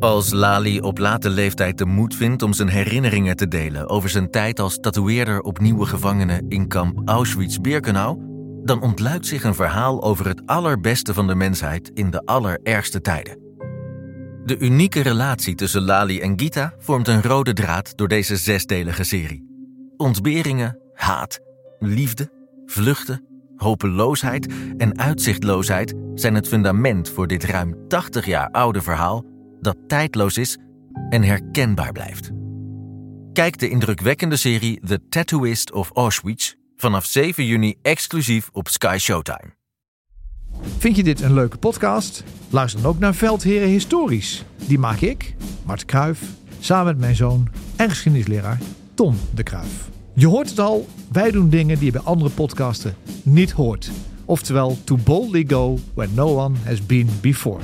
Als Lali op late leeftijd de moed vindt om zijn herinneringen te delen over zijn tijd als tatoeëerder op nieuwe gevangenen in kamp Auschwitz-Birkenau, dan ontluikt zich een verhaal over het allerbeste van de mensheid in de allerergste tijden. De unieke relatie tussen Lali en Gita vormt een rode draad door deze zesdelige serie. Ontberingen, haat, liefde, vluchten, hopeloosheid en uitzichtloosheid zijn het fundament voor dit ruim 80 jaar oude verhaal dat tijdloos is en herkenbaar blijft. Kijk de indrukwekkende serie The Tattooist of Auschwitz vanaf 7 juni exclusief op Sky Showtime. Vind je dit een leuke podcast? Luister dan ook naar Veldheren Historisch. Die maak ik, Mart Kruif, samen met mijn zoon en geschiedenisleraar Tom de Kruif. Je hoort het al, wij doen dingen die je bij andere podcasten niet hoort. Oftewel, to boldly go where no one has been before.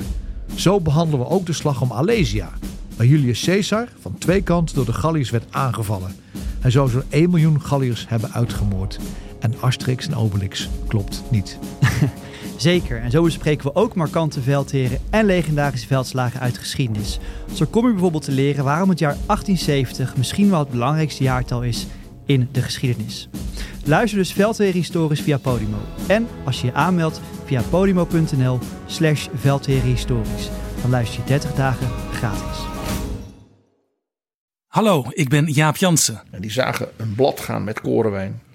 Zo behandelen we ook de slag om Alesia, waar Julius Caesar van twee kanten door de Galliërs werd aangevallen. Hij zou zo'n 1 miljoen Galliërs hebben uitgemoord. En Asterix en Obelix klopt niet. Zeker, en zo bespreken we ook markante veldheren en legendarische veldslagen uit de geschiedenis. Zo kom je bijvoorbeeld te leren waarom het jaar 1870 misschien wel het belangrijkste jaartal is in de geschiedenis. Luister dus Veldheren Historisch via Podimo. En als je je aanmeldt via podimo.nl slash Historisch. Dan luister je 30 dagen gratis. Hallo, ik ben Jaap Jansen. En die zagen een blad gaan met korenwijn.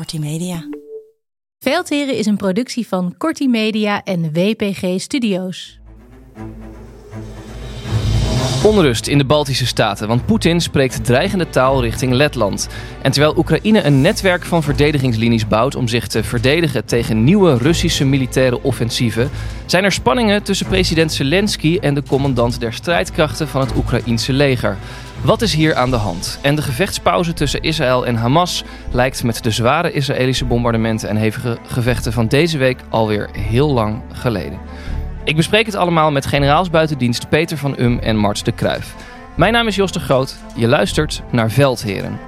Kortie Media. Veldheren is een productie van Corti Media en WPG Studios. Onrust in de Baltische Staten, want Poetin spreekt dreigende taal richting Letland. En terwijl Oekraïne een netwerk van verdedigingslinies bouwt om zich te verdedigen tegen nieuwe Russische militaire offensieven, zijn er spanningen tussen president Zelensky en de commandant der strijdkrachten van het Oekraïense leger. Wat is hier aan de hand? En de gevechtspauze tussen Israël en Hamas lijkt met de zware Israëlische bombardementen en hevige gevechten van deze week alweer heel lang geleden. Ik bespreek het allemaal met generaals buitendienst Peter van Um en Mart de Kruif. Mijn naam is Jos de Groot. Je luistert naar Veldheren.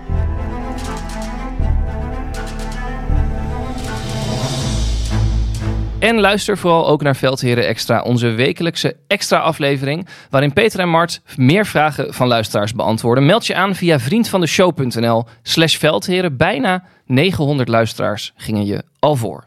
En luister vooral ook naar Veldheren Extra, onze wekelijkse extra aflevering. Waarin Peter en Mart meer vragen van luisteraars beantwoorden. Meld je aan via vriendvandeshow.nl/slash Veldheren. Bijna 900 luisteraars gingen je al voor.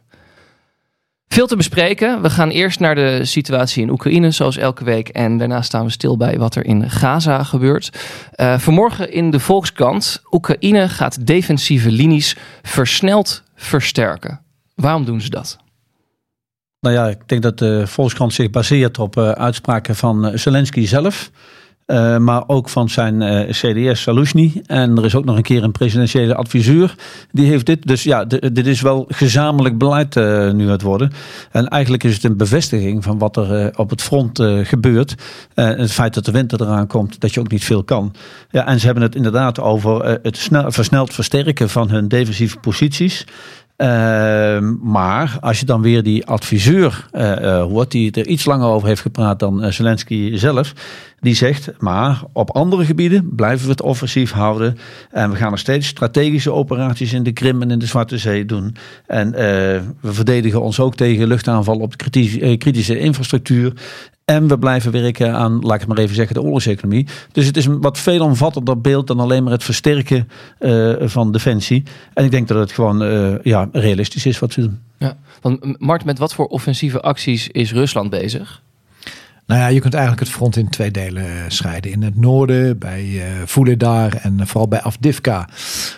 Veel te bespreken. We gaan eerst naar de situatie in Oekraïne, zoals elke week. En daarna staan we stil bij wat er in Gaza gebeurt. Uh, vanmorgen in de Volkskrant. Oekraïne gaat defensieve linies versneld versterken. Waarom doen ze dat? Nou ja, ik denk dat de Volkskrant zich baseert op uh, uitspraken van uh, Zelensky zelf. Uh, maar ook van zijn CDS Saluzny. En er is ook nog een keer een presidentiële adviseur. Die heeft dit. Dus ja, dit is wel gezamenlijk beleid nu het worden. En eigenlijk is het een bevestiging van wat er op het front gebeurt. het feit dat de winter eraan komt, dat je ook niet veel kan. Ja, en ze hebben het inderdaad over het snel, versneld versterken van hun defensieve posities. Uh, maar als je dan weer die adviseur uh, hoort, die er iets langer over heeft gepraat dan Zelensky zelf, die zegt, maar op andere gebieden blijven we het offensief houden. En we gaan nog steeds strategische operaties in de Krim en in de Zwarte Zee doen. En we verdedigen ons ook tegen luchtaanval op de kritische, kritische infrastructuur. En we blijven werken aan, laat ik het maar even zeggen, de oorlogseconomie. Dus het is een wat veelomvattender beeld dan alleen maar het versterken uh, van defensie. En ik denk dat het gewoon ja, realistisch is wat ze doen. Ja, want Mart, met wat voor offensieve acties is Rusland bezig? Nou ja, je kunt eigenlijk het front in twee delen eh, scheiden. In het noorden, bij uh, en vooral bij Avdivka,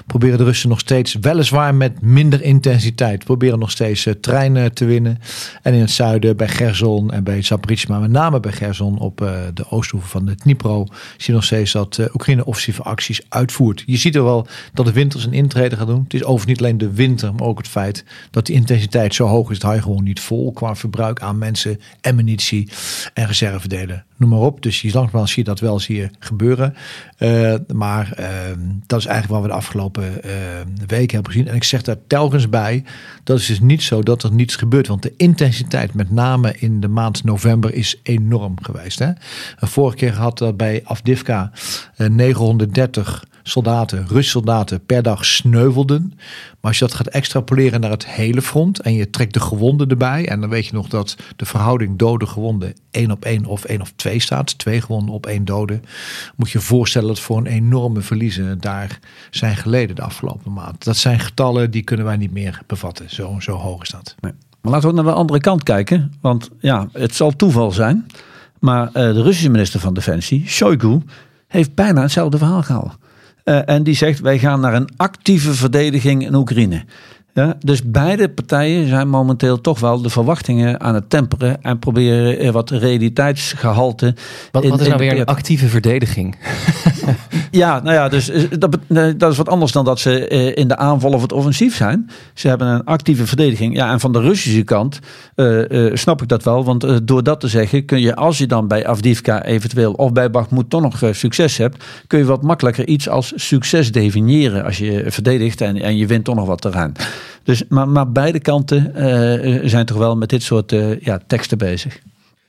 proberen de Russen nog steeds, weliswaar met minder intensiteit, proberen nog steeds treinen te winnen. En in het zuiden, bij Gerson en bij Zaporizhzhia, maar met name bij Gerson op de oosthoeven van de Dnipro, zie je nog steeds dat Oekraïne offensieve acties uitvoert. Je ziet er wel dat de winter zijn intrede gaat doen. Het is overigens niet alleen de winter, maar ook het feit dat de intensiteit zo hoog is, dat hij gewoon niet vol qua verbruik aan mensen en munitie. En reservedelen, noem maar op. Dus je langzamerhand zie je dat wel zie je gebeuren. Uh, maar uh, dat is eigenlijk wat we de afgelopen uh, weken hebben gezien. En ik zeg daar telkens bij, dat is dus niet zo dat er niets gebeurt. Want de intensiteit, met name in de maand november, is enorm geweest. Hè? Vorige keer had dat bij Afdivka 930 soldaten, Russische soldaten per dag sneuvelden. Maar als je dat gaat extrapoleren naar het hele front en je trekt de gewonden erbij. En dan weet je nog dat de verhouding doden gewonden één op één of één op twee staat. Twee gewonden op één dode. Moet je voorstellen dat voor een enorme verliezen daar zijn geleden de afgelopen maand. Dat zijn getallen die kunnen wij niet meer bevatten. Zo, hoog is dat. Maar laten we naar de andere kant kijken. Want ja, het zal toeval zijn. Maar uh, de Russische minister van Defensie, Shoigu, heeft bijna hetzelfde verhaal gehouden. Uh, en die zegt wij gaan naar een actieve verdediging in Oekraïne. Ja, dus beide partijen zijn momenteel toch wel de verwachtingen aan het temperen en proberen wat realiteitsgehalte. Wat, in, wat is nou weer een actieve verdediging? ja, nou ja, dus dat, dat is wat anders dan dat ze in de aanval of het offensief zijn. Ze hebben een actieve verdediging. Ja, en van de Russische kant uh, uh, snap ik dat wel, want uh, door dat te zeggen kun je, als je dan bij Avdivka eventueel of bij Bakhmut toch nog succes hebt, kun je wat makkelijker iets als succes definiëren als je verdedigt en, en je wint toch nog wat terrein. Dus, maar, maar beide kanten uh, zijn toch wel met dit soort uh, ja, teksten bezig.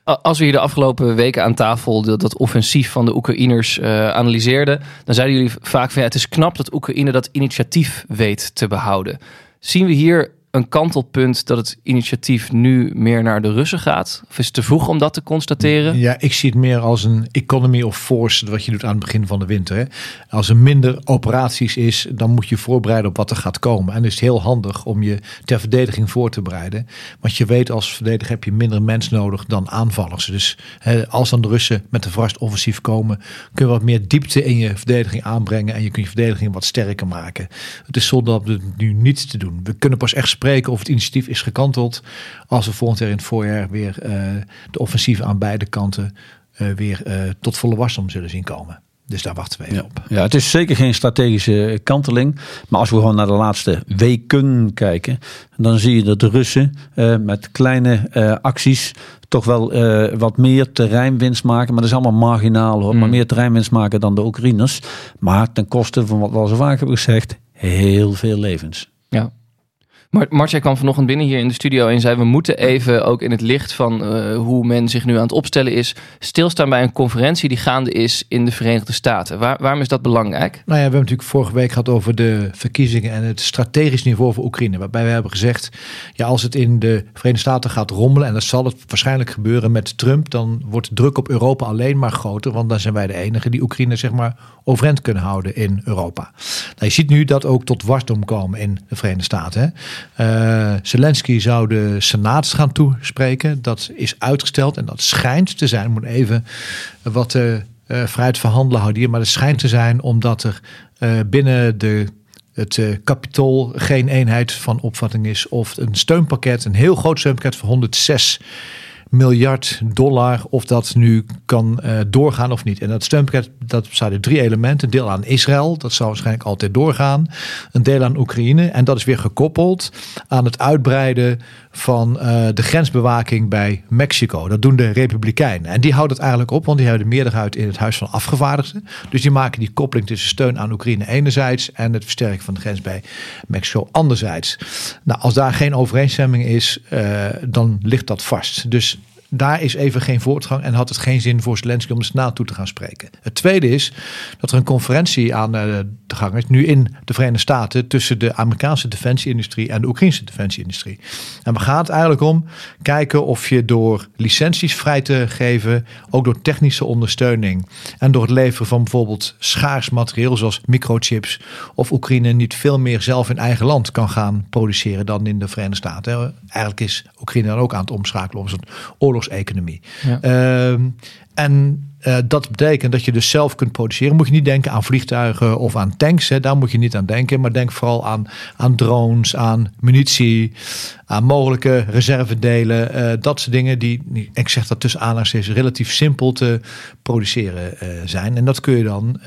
Als we hier de afgelopen weken aan tafel dat, offensief van de Oekraïners uh, analyseerden, dan zeiden jullie vaak van het is knap dat Oekraïne dat initiatief weet te behouden. Zien we hier een kantelpunt dat het initiatief nu meer naar de Russen gaat? Of is het te vroeg om dat te constateren? Ja, ik zie het meer als een economy of force, wat je doet aan het begin van de winter. Als er minder operaties is, dan moet je voorbereiden op wat er gaat komen. En het is heel handig om je ter verdediging voor te bereiden. Want je weet als verdediger heb je minder mens nodig dan aanvallers. Dus hè, als dan de Russen met een verrast offensief komen, kun je wat meer diepte in je verdediging aanbrengen. En je kunt je verdediging wat sterker maken. Het is zonde om het nu niet te doen. We kunnen pas echt spreken of het initiatief is gekanteld als we volgend jaar in het voorjaar weer uh, de offensieven aan beide kanten uh, weer uh, tot volle wasdom zullen zien komen. Dus daar wachten we even ja. op. Ja, het is zeker geen strategische kanteling. Maar als we gewoon naar de laatste weken kijken, dan zie je dat de Russen met kleine acties toch wel wat meer terreinwinst maken. Maar dat is allemaal marginaal hoor. Mm. Maar meer terreinwinst maken dan de Oekraïners. Maar ten koste van wat we al zo vaak hebben gezegd, heel veel levens. Ja, maar Martje kwam vanochtend binnen hier in de studio en zei: We moeten even ook in het licht van uh, hoe men zich nu aan het opstellen is, stilstaan bij een conferentie die gaande is in de Verenigde Staten. Waar, waarom is dat belangrijk? Nou ja, we hebben natuurlijk vorige week gehad over de verkiezingen en het strategisch niveau voor Oekraïne. Waarbij we hebben gezegd: ja, als het in de Verenigde Staten gaat rommelen, en dat zal het waarschijnlijk gebeuren met Trump, dan wordt de druk op Europa alleen maar groter. Want dan zijn wij de enige die Oekraïne zeg maar overeind kunnen houden in Europa. Nou, je ziet nu dat ook tot wasdom komen in de Verenigde Staten. Hè? Uh, Zelensky zou de Senaat gaan toespreken. Dat is uitgesteld en dat schijnt te zijn. Ik moet even wat uh, uh, vrijheid verhandelen houden hier. Maar het schijnt te zijn omdat er binnen de het kapitool geen eenheid van opvatting is. Of een steunpakket, een heel groot steunpakket van 106 miljard dollar. Of dat nu kan uh, doorgaan of niet. En dat steunpakket dat bestaat uit drie elementen. Een deel aan Israël, dat zou waarschijnlijk altijd doorgaan. Een deel aan Oekraïne. En dat is weer gekoppeld aan het uitbreiden van uh, de grensbewaking bij Mexico. Dat doen de Republikeinen. En die houden het eigenlijk op, want die hebben de meerderheid in het Huis van Afgevaardigden. Dus die maken die koppeling tussen steun aan Oekraïne enerzijds en het versterken van de grens bij Mexico anderzijds. Nou, als daar geen overeenstemming is, uh, dan ligt dat vast. Dus daar is even geen voortgang en had het geen zin voor Zelensky om de Senaat toe te gaan spreken. Het tweede is dat er een conferentie aan de gang is, nu in de Verenigde Staten, tussen de Amerikaanse defensieindustrie en de Oekraïnse defensieindustrie. En we gaan het eigenlijk om kijken of je door licenties vrij te geven, ook door technische ondersteuning en door het leveren van bijvoorbeeld schaars materieel zoals microchips, of Oekraïne niet veel meer zelf in eigen land kan gaan produceren dan in de Verenigde Staten. Eigenlijk is Oekraïne dan ook aan het omschakelen op zo'n oorlogseconomie. Ja. Uh, en uh, dat betekent dat je dus zelf kunt produceren. Moet je niet denken aan vliegtuigen of aan tanks. Hè. Daar moet je niet aan denken. Maar denk vooral aan, aan drones, aan munitie, aan mogelijke reservedelen. Uh, dat soort dingen die, ik zeg dat tussen aanhalingstekens, relatief simpel te produceren uh, zijn. En dat kun je dan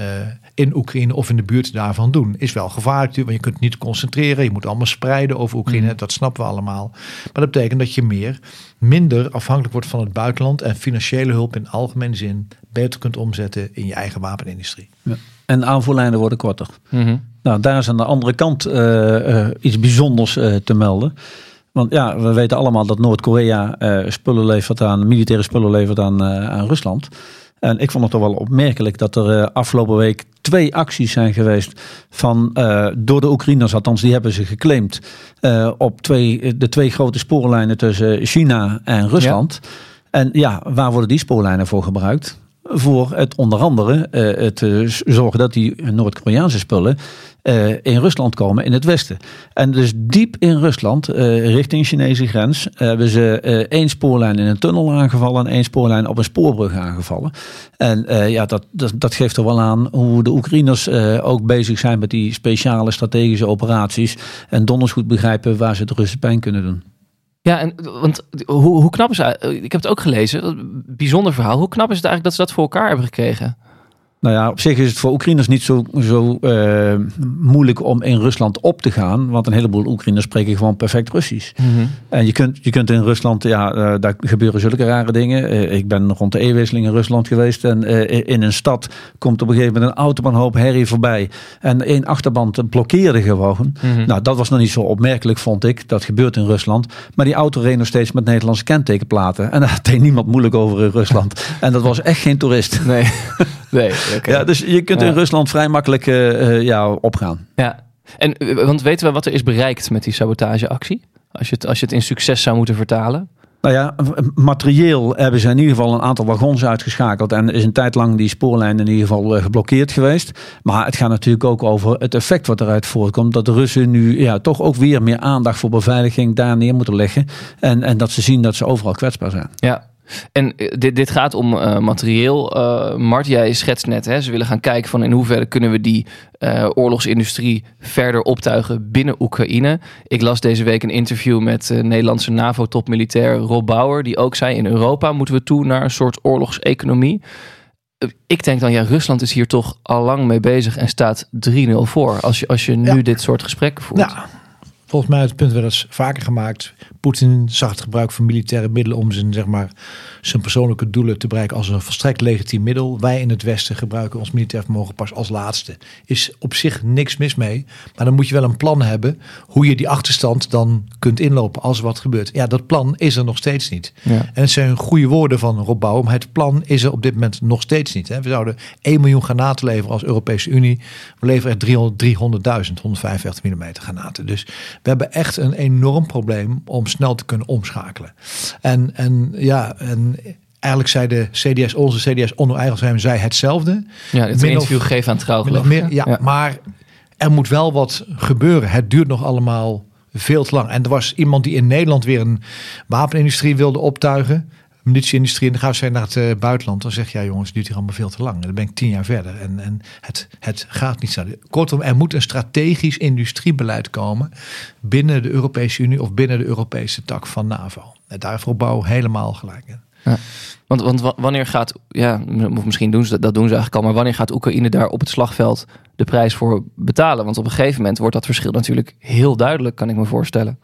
in Oekraïne of in de buurt daarvan doen. Is wel gevaarlijk, want je kunt niet concentreren. Je moet allemaal spreiden over Oekraïne. Mm. Dat snappen we allemaal. Maar dat betekent dat je meer, minder afhankelijk wordt van het buitenland en financiële hulp in algemene zin beter kunt omzetten in je eigen wapenindustrie. Ja. En aanvoerlijnen worden korter. Mhm. Nou, daar is aan de andere kant uh, uh, iets bijzonders uh, te melden. Want ja, we weten allemaal dat Noord-Korea spullen levert aan, militaire spullen levert aan, aan Rusland. En ik vond het toch wel opmerkelijk dat er afgelopen week twee acties zijn geweest van, door de Oekraïners, althans die hebben ze geclaimd, op twee, de twee grote spoorlijnen tussen China en Rusland. En ja, waar worden die spoorlijnen voor gebruikt? Voor het onder andere uh, het uh, zorgen dat die Noord-Koreaanse spullen uh, in Rusland komen in het westen. En dus diep in Rusland, richting Chinese grens, hebben ze één spoorlijn in een tunnel aangevallen en één spoorlijn op een spoorbrug aangevallen. En ja, dat, dat, dat, geeft er wel aan hoe de Oekraïners ook bezig zijn met die speciale strategische operaties en donders goed begrijpen waar ze de Russen pijn kunnen doen. Ja, en want hoe, hoe knap is het? Ik heb het ook gelezen. Bijzonder verhaal. Hoe knap is het eigenlijk dat ze dat voor elkaar hebben gekregen? Nou ja, op zich is het voor Oekraïners niet zo, zo uh, moeilijk om in Rusland op te gaan. Want een heleboel Oekraïners spreken gewoon perfect Russisch. Mm -hmm. En je kunt, je kunt in Rusland, ja, uh, daar gebeuren zulke rare dingen. Uh, ik ben rond de eeuwwisseling in Rusland geweest. En in een stad komt op een gegeven moment een autobahnhoop herrie voorbij. En één achterband blokkeerde gewoon. Mm -hmm. Nou, dat was nog niet zo opmerkelijk, vond ik. Dat gebeurt in Rusland. Maar die auto reed nog steeds met Nederlandse kentekenplaten. En daar deed niemand moeilijk over in Rusland. en dat was echt geen toerist. Nee. Nee, Ja, dus je kunt in Rusland vrij makkelijk uh, ja, opgaan. Ja, en want weten we wat er is bereikt met die sabotageactie? Als je het, als je het in succes zou moeten vertalen? Nou ja, materieel hebben ze in ieder geval een aantal wagons uitgeschakeld. En is een tijd lang die spoorlijn in ieder geval geblokkeerd geweest. Maar het gaat natuurlijk ook over het effect wat eruit voortkomt. Dat de Russen nu ja, toch ook weer meer aandacht voor beveiliging daar neer moeten leggen. En, en dat ze zien dat ze overal kwetsbaar zijn. Ja, en eh, dit, dit gaat om uh, materieel. Uh, Mart, jij schetst net, hè, ze willen gaan kijken van in hoeverre kunnen we die uh, oorlogsindustrie verder optuigen binnen Oekraïne. Ik las deze week een interview met Nederlandse NAVO-topmilitair Rob Bauer, die ook zei in Europa moeten we toe naar een soort oorlogseconomie. Ik denk dan, ja, Rusland is hier toch al lang mee bezig en staat 3-0 voor. Als je, als je nu ja. dit soort gesprekken voert. Ja. Volgens mij het punt werd eens vaker gemaakt. Poetin zag het gebruik van militaire middelen om zijn, zeg maar, zijn persoonlijke doelen te bereiken als een volstrekt legitiem middel. Wij in het Westen gebruiken ons militair vermogen pas als laatste. Is op zich niks mis mee. Maar dan moet je wel een plan hebben hoe je die achterstand dan kunt inlopen als wat gebeurt. Ja, dat plan is er nog steeds niet. Ja. En het zijn goede woorden van Rob Bouw, maar het plan is er op dit moment nog steeds niet. Hè. We zouden 1 miljoen granaten leveren als Europese Unie. We leveren er 300.000, 155 mm granaten. Dus we hebben echt een enorm probleem om snel te kunnen omschakelen. En, en ja, en eigenlijk zei de CDS, onze CDS, Onno Eigelsheim, zei hetzelfde. Ja, het interview geven aan trouw meer, ja, ja, maar er moet wel wat gebeuren. Het duurt nog allemaal veel te lang. En er was iemand die in Nederland weer een wapenindustrie wilde optuigen munitieindustrie en dan gaan ze naar het uh, buitenland. Dan zeg je, jongens, het duurt hier allemaal veel te lang. En dan ben ik tien jaar verder. En, en het, het gaat niet zo. Kortom, er moet een strategisch industriebeleid komen binnen de Europese Unie of binnen de Europese tak van NAVO. En daarvoor bouw helemaal gelijk in. Ja. Want, want wanneer gaat, ja, of misschien doen ze dat, dat doen ze eigenlijk al, maar wanneer gaat Oekraïne daar op het slagveld de prijs voor betalen? Want op een gegeven moment wordt dat verschil natuurlijk heel duidelijk, kan ik me voorstellen.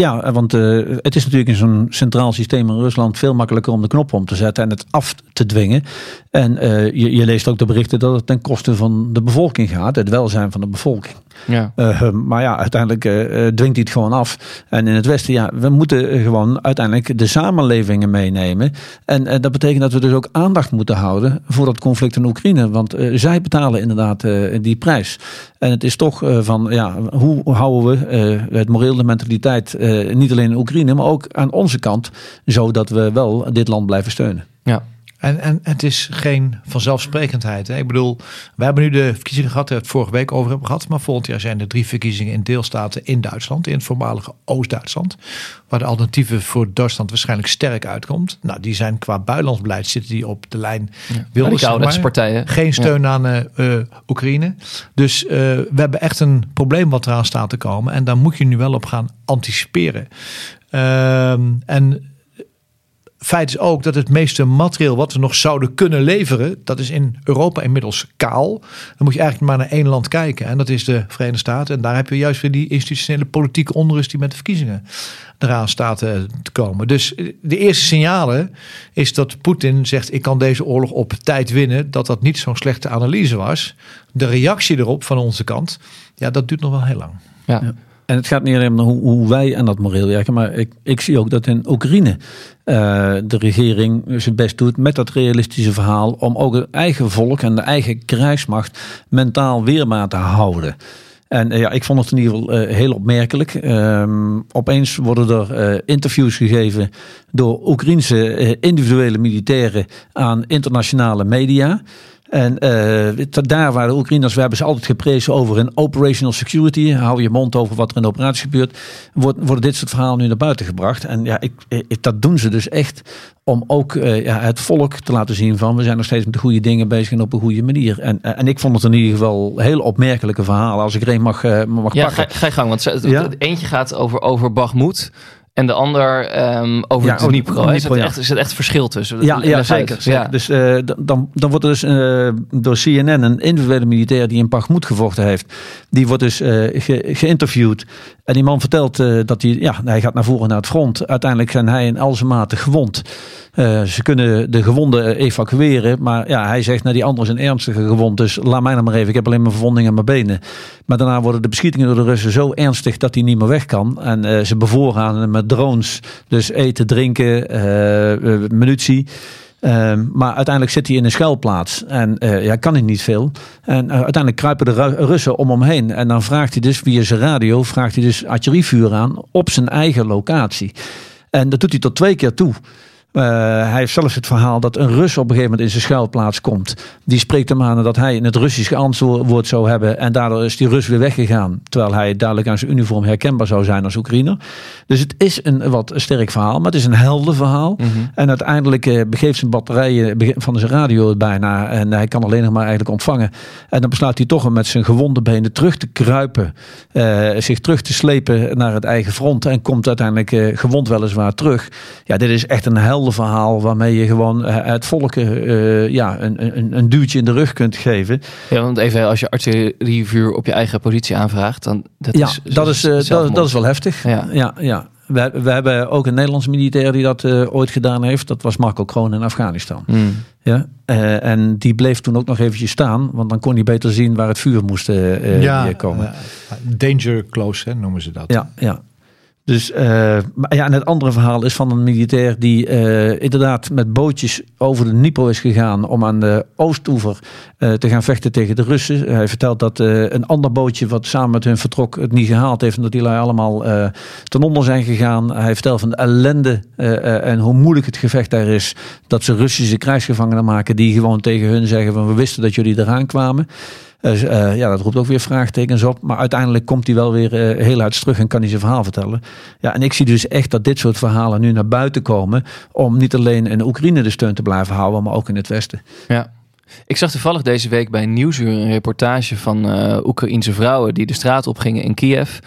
Ja, want uh, het is natuurlijk in zo'n centraal systeem in Rusland veel makkelijker om de knop om te zetten en het af te dwingen. En uh, je, je, leest ook de berichten dat het ten koste van de bevolking gaat, het welzijn van de bevolking. Ja. Uh, maar ja, uiteindelijk dwingt hij het gewoon af. En in het Westen, ja, we moeten gewoon uiteindelijk de samenlevingen meenemen. En dat betekent dat we dus ook aandacht moeten houden voor dat conflict in Oekraïne. Want zij betalen inderdaad die prijs. En het is toch van, ja, hoe houden we het moreel de mentaliteit uh, niet alleen in Oekraïne, maar ook aan onze kant, zodat we wel dit land blijven steunen. Ja. En, en het is geen vanzelfsprekendheid. Hè? Ik bedoel, we hebben nu de verkiezingen gehad, daar het vorige week over hebben gehad. Maar volgend jaar zijn er drie verkiezingen in deelstaten in Duitsland, in het voormalige Oost-Duitsland. Waar de alternatieven voor Duitsland waarschijnlijk sterk uitkomt. Nou, die zijn qua buitenlands beleid zitten die op de lijn. Ja, oude partijen. Geen steun aan uh, Oekraïne. Dus uh, we hebben echt een probleem wat eraan staat te komen. En daar moet je nu wel op gaan anticiperen. Uh, en feit is ook dat het meeste materieel wat we nog zouden kunnen leveren, dat is in Europa inmiddels kaal. Dan moet je eigenlijk maar naar één land kijken en dat is de Verenigde Staten. En daar heb je juist weer die institutionele politieke onrust die met de verkiezingen eraan staat eh, te komen. Dus eh, de eerste signalen is dat Poetin zegt ik kan deze oorlog op tijd winnen, dat dat niet zo'n slechte analyse was. De reactie erop van onze kant, ja dat duurt nog wel heel lang. ja. ja. En het gaat niet alleen om hoe, wij aan dat moreel werken, maar ik, ik zie ook dat in Oekraïne uh, de regering zijn best doet met dat realistische verhaal om ook het eigen volk en de eigen krijgsmacht mentaal weerbaar te houden. En uh, ja, ik vond het in ieder geval uh, heel opmerkelijk. Um, opeens worden er interviews gegeven door Oekraïnse individuele militairen aan internationale media. En uh, daar waar de Oekraïners, we hebben ze altijd geprezen over een operational security. Hou je mond over wat er in de operatie gebeurt. Wordt, worden dit soort verhalen nu naar buiten gebracht. En ja, ik, ik, dat doen ze dus echt om ook uh, ja, het volk te laten zien van we zijn nog steeds met de goede dingen bezig en op een goede manier. En, en ik vond het in ieder geval heel opmerkelijke verhalen. Als ik er een mag, mag ja, pakken. Ga, ga je gang, want ja? eentje gaat over, over Bagmoed. En de ander um, over ja, Dnipro. Dnipro, is, echt, is het echt verschil tussen? Ja, ja zeker. zeker. Ja. Dus uh, dan, dan wordt er dus uh, door CNN een individuele militair die in Pachmoed gevochten heeft. Die wordt dus uh, ge, geïnterviewd. En die man vertelt dat hij, ja, hij gaat naar voren naar het front. Uiteindelijk zijn hij zijn mate gewond. Uh, ze kunnen de gewonden evacueren. Maar ja, hij zegt, nou die andere zijn ernstige gewond. Dus laat mij nou maar even. Ik heb alleen maar verwondingen aan mijn benen. Maar daarna worden de beschietingen door de Russen zo ernstig dat hij niet meer weg kan. En uh, ze bevoorraden hem met drones. Dus eten, drinken, munitie. Uh, maar uiteindelijk zit hij in een schuilplaats en uh, ja, kan hij niet veel. En uh, uiteindelijk kruipen de Russen om hem heen. En dan vraagt hij dus via zijn radio, vraagt hij dus artillerievuur aan op zijn eigen locatie. En dat doet hij tot twee keer toe. Uh, hij heeft zelfs het verhaal dat een Rus op een gegeven moment in zijn schuilplaats komt. Die spreekt hem aan dat hij in het Russisch geantwoord zou hebben. En daardoor is die Rus weer weggegaan. Terwijl hij duidelijk aan zijn uniform herkenbaar zou zijn als Oekraïner. Dus het is een wat sterk verhaal, maar het is een helder verhaal. Mm -hmm. En uiteindelijk uh, begeeft zijn batterijen van zijn radio het bijna. En hij kan alleen nog maar eigenlijk ontvangen. En dan besluit hij toch om met zijn gewonde benen terug te kruipen. Uh, zich terug te slepen naar het eigen front. En komt uiteindelijk gewond weliswaar terug. Ja, dit is echt een helder verhaal waarmee je gewoon het volk uh, ja, een, een, een duwtje in de rug kunt geven. Ja, want even als je artillerievuur op je eigen positie aanvraagt, dan dat ja, is, dat is, uh, dat, dat, is wel heftig. Ja, ja. ja. We, we hebben ook een Nederlands militair die dat uh, ooit gedaan heeft. Dat was Marco Kroon in Afghanistan. Mm. Ja, uh, en die bleef toen ook nog eventjes staan. Want dan kon hij beter zien waar het vuur moest uh, ja, komen. danger close hè, noemen ze dat. Ja, ja. Dus uh, ja, en het andere verhaal is van een militair die uh, inderdaad met bootjes over de Dnipro is gegaan om aan de oostoever uh, te gaan vechten tegen de Russen. Hij vertelt dat een ander bootje wat samen met hun vertrok het niet gehaald heeft en dat die lui allemaal ten onder zijn gegaan. Hij vertelt van de ellende en hoe moeilijk het gevecht daar is. Dat ze Russische krijgsgevangenen maken die gewoon tegen hun zeggen van we wisten dat jullie eraan kwamen. Uh, ja, dat roept ook weer vraagtekens op. Maar uiteindelijk komt hij wel weer uh, heel uit terug en kan hij zijn verhaal vertellen. Ja, en ik zie dus echt dat dit soort verhalen nu naar buiten komen. Om niet alleen in Oekraïne de steun te blijven houden, maar ook in het Westen. Ja. Ik zag toevallig deze week bij Nieuwsuur een reportage van uh, Oekraïense vrouwen die de straat op gingen in Kiev.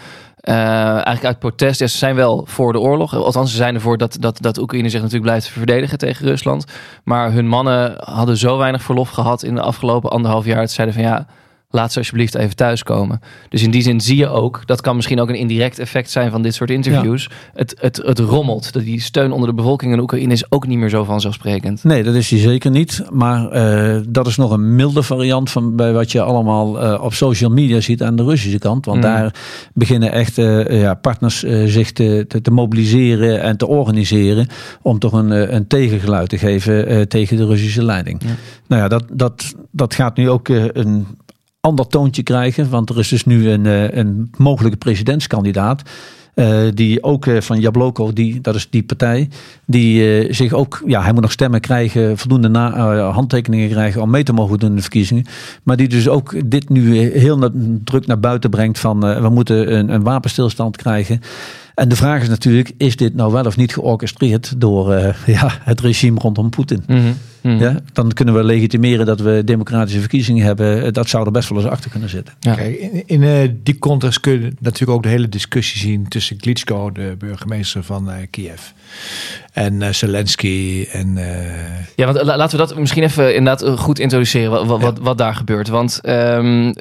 Uh, eigenlijk uit protest. Ze zijn wel voor de oorlog. Althans, ze zijn ervoor dat, dat, dat Oekraïne zich natuurlijk blijft verdedigen tegen Rusland. Maar hun mannen hadden zo weinig verlof gehad in de afgelopen anderhalf jaar. Dat zeiden van ja, laat ze alsjeblieft even thuiskomen. Dus in die zin zie je ook, dat kan misschien ook een indirect effect zijn van dit soort interviews. Ja. Het, het, het rommelt. Die steun onder de bevolking in Oekraïne is ook niet meer zo vanzelfsprekend. Nee, dat is die zeker niet. Maar uh, dat is nog een milde variant van bij wat je allemaal uh, op social media ziet aan de Russische kant. Want mm. daar beginnen echt uh, ja, partners zich te, te, te, mobiliseren en te organiseren om toch een, een tegengeluid te geven tegen de Russische leiding. Ja. Nou ja, dat, dat, dat gaat nu ook een ander toontje krijgen. Want er is dus nu een, een mogelijke presidentskandidaat. Uh, die ook uh, van Jabloko, die, dat is die partij, die zich ook, ja, hij moet nog stemmen krijgen, voldoende handtekeningen krijgen om mee te mogen doen in de verkiezingen. Maar die dus ook dit nu heel na, druk naar buiten brengt van we moeten een, een wapenstilstand krijgen. En de vraag is natuurlijk, is dit nou wel of niet georchestreerd door ja, het regime rondom Poetin? Mm -hmm. Hmm. Ja, dan kunnen we legitimeren dat we democratische verkiezingen hebben. Dat zou er best wel eens achter kunnen zitten. Ja. Kijk, in, in uh, die context kun je natuurlijk ook de hele discussie zien tussen Klitschko, de burgemeester van uh, Kiev, en uh, Zelensky. En, Ja, want laten we dat misschien even inderdaad goed introduceren, wat, wat, wat daar gebeurt. Want um,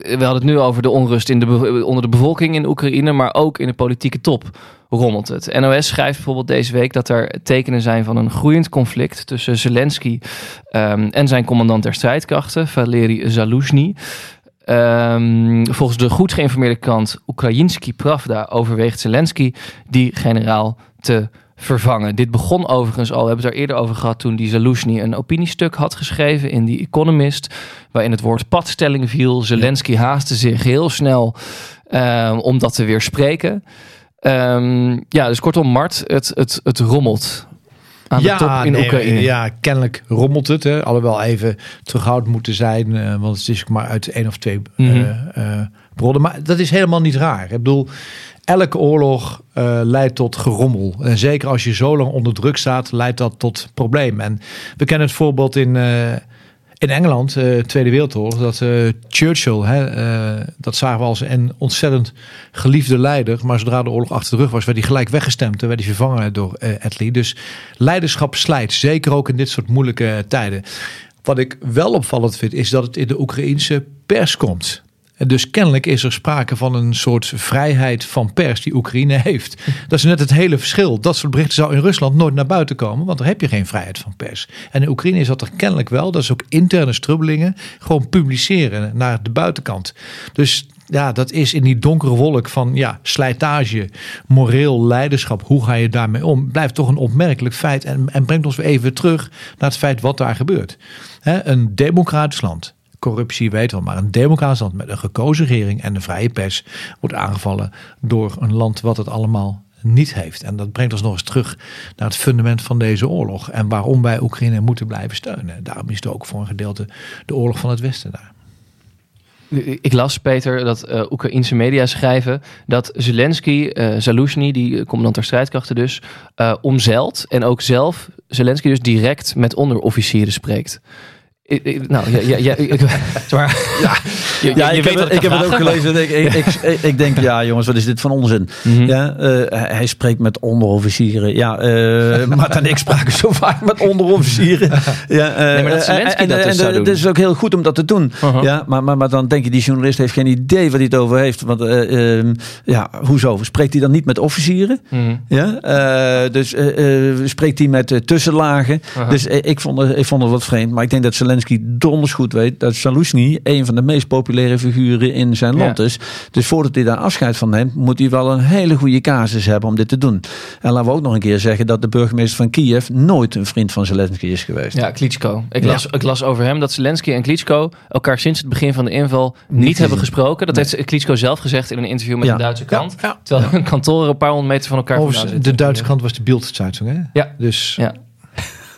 we hadden het nu over de onrust in de, onder de bevolking in Oekraïne, maar ook in de politieke top rommelt het. NOS schrijft bijvoorbeeld deze week dat er tekenen zijn van een groeiend conflict tussen Zelensky um, en zijn commandant der strijdkrachten, Valery Zaluzhny. Um, volgens de goed geïnformeerde krant Oekraïnski Pravda overweegt Zelensky die generaal te vervangen. Dit begon overigens al, we hebben het er eerder over gehad toen die Zaluzhny een opiniestuk had geschreven in The Economist, waarin het woord padstelling viel. Zelensky haastte zich heel snel uh, om dat te weerspreken. Um, ja, dus kortom, Mart, het, het, het rommelt aan ja, top in nee, Oekraïne. Ja, kennelijk rommelt het. Hè. Alhoewel even terughoudend moeten zijn. Uh, want het is maar uit één of twee mm -hmm. uh, uh, bronnen. Maar dat is helemaal niet raar. Ik bedoel, elke oorlog leidt tot gerommel. En zeker als je zo lang onder druk staat, leidt dat tot problemen. En we kennen het voorbeeld in in Engeland, uh, Tweede Wereldoorlog, dat uh, Churchill, hè, uh, dat zagen we als een ontzettend geliefde leider. Maar zodra de oorlog achter de rug was, werd hij gelijk weggestemd. en werd hij vervangen door Attlee. Dus leiderschap slijt, zeker ook in dit soort moeilijke tijden. Wat ik wel opvallend vind, is dat het in de Oekraïense pers komt. Dus kennelijk is er sprake van een soort vrijheid van pers die Oekraïne heeft. Dat is net het hele verschil. Dat soort berichten zou in Rusland nooit naar buiten komen, want daar heb je geen vrijheid van pers. En in Oekraïne is dat er kennelijk wel. Dat is ook interne strubbelingen. Gewoon publiceren naar de buitenkant. Dus ja, dat is in die donkere wolk van ja, slijtage, moreel leiderschap. Hoe ga je daarmee om? Blijft toch een opmerkelijk feit en, en brengt ons weer even terug naar het feit wat daar gebeurt. He, een democratisch land corruptie weten we, maar een democratisch land met een gekozen regering en een vrije pers wordt aangevallen door een land wat het allemaal niet heeft. En dat brengt ons nog eens terug naar het fundament van deze oorlog en waarom wij Oekraïne moeten blijven steunen. Daarom is ook voor een gedeelte de oorlog van het Westen daar. Ik las, Peter, dat uh, Oekraïnse media schrijven dat Zelensky, uh, die commandant der strijdkrachten dus, uh, omzeilt en ook zelf Zelensky dus direct met onderofficieren spreekt. Ik, ik, nou, ja, ja, ja, ik, ja, je, ja, je ik, heb, ik heb het ook gelezen. Ik, ik, ik, ik, denk, ja, jongens, wat is dit van onzin? Mm -hmm. ja, uh, hij spreekt met onderofficieren. Ja, uh, maar en ik spraken zo vaak met onderofficieren. ja, uh, nee, maar dat Zelensky en, dat dus en, Het is ook heel goed om dat te doen. Uh -huh. ja, maar, maar, maar dan denk je, die journalist heeft geen idee wat hij het over heeft. Want, uh, ja, hoezo? Spreekt hij dan niet met officieren? Mm -hmm. ja, dus spreekt hij met tussenlagen? -huh. Dus ik, vond het, ik vond het wat vreemd. Maar ik denk dat Zelensky donders goed weet dat Salusny een van de meest populaire figuren in zijn land ja. is. Dus voordat hij daar afscheid van neemt, moet hij wel een hele goede casus hebben om dit te doen. En laten we ook nog een keer zeggen dat de burgemeester van Kiev nooit een vriend van Zelensky is geweest. Ja, Klitschko. Ik, ja. las, ik las over hem dat Zelensky en Klitschko elkaar sinds het begin van de inval niet, niet hebben gesproken. Dat nee. heeft Klitschko zelf gezegd in een interview met ja. een Duitse krant. Terwijl hun kantoren een paar honderd meter van elkaar vandaan De Duitse krant was de Bildzeitung, hè? Ja. Dus ja.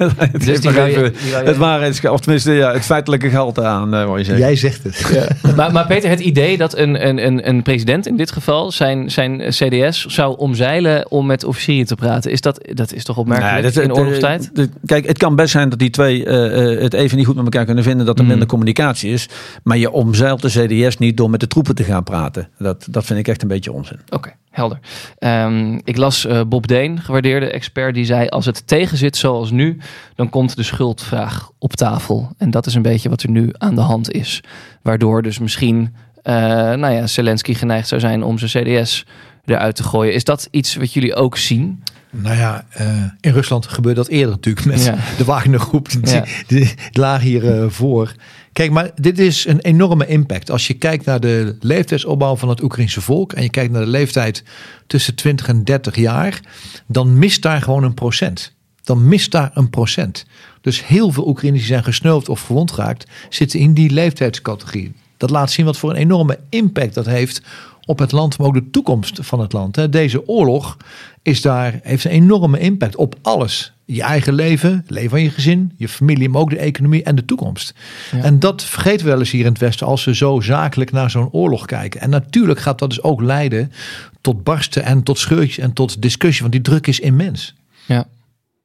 het, dus die even, je, je, het waarheids, of tenminste ja, het feitelijke geld aan, uh, je Jij zegt het. Ja. maar, maar Peter, het idee dat een, een, een, een president in dit geval zijn, zijn CDS zou omzeilen om met officieren te praten, is dat, dat is toch opmerkelijk nee, dat, in oorlogstijd? De, de, kijk, het kan best zijn dat die twee uh, het even niet goed met elkaar kunnen vinden, dat er mm. minder communicatie is. Maar je omzeilt de CDS niet door met de troepen te gaan praten. Dat, dat vind ik echt een beetje onzin. Oké. Okay. Helder. Um, ik las uh, Bob Deen, gewaardeerde expert, die zei: Als het tegenzit zoals nu, dan komt de schuldvraag op tafel. En dat is een beetje wat er nu aan de hand is. Waardoor dus misschien uh, nou ja, Zelensky geneigd zou zijn om zijn CDS eruit te gooien. Is dat iets wat jullie ook zien? Nou ja, uh, in Rusland gebeurde dat eerder natuurlijk met ja. de Wagner-groep. Die, ja. die, lagen hier uh, voor. Kijk, maar dit is een enorme impact. Als je kijkt naar de leeftijdsopbouw van het Oekraïnse volk en je kijkt naar de leeftijd tussen 20 en 30 jaar, dan mist daar gewoon een procent. Dan mist daar een procent. Dus heel veel Oekraïners die zijn gesneuveld of verwond geraakt, zitten in die leeftijdscategorie. Dat laat zien wat voor een enorme impact dat heeft op het land, maar ook de toekomst van het land. hè. Deze oorlog is daar, heeft een enorme impact op alles. Je eigen leven, het leven van je gezin, je familie, maar ook de economie en de toekomst. En dat vergeten we wel eens hier in het Westen als we zo zakelijk naar zo'n oorlog kijken. En natuurlijk gaat dat dus ook leiden tot barsten en tot scheurtjes en tot discussie, want die druk is immens. Ja.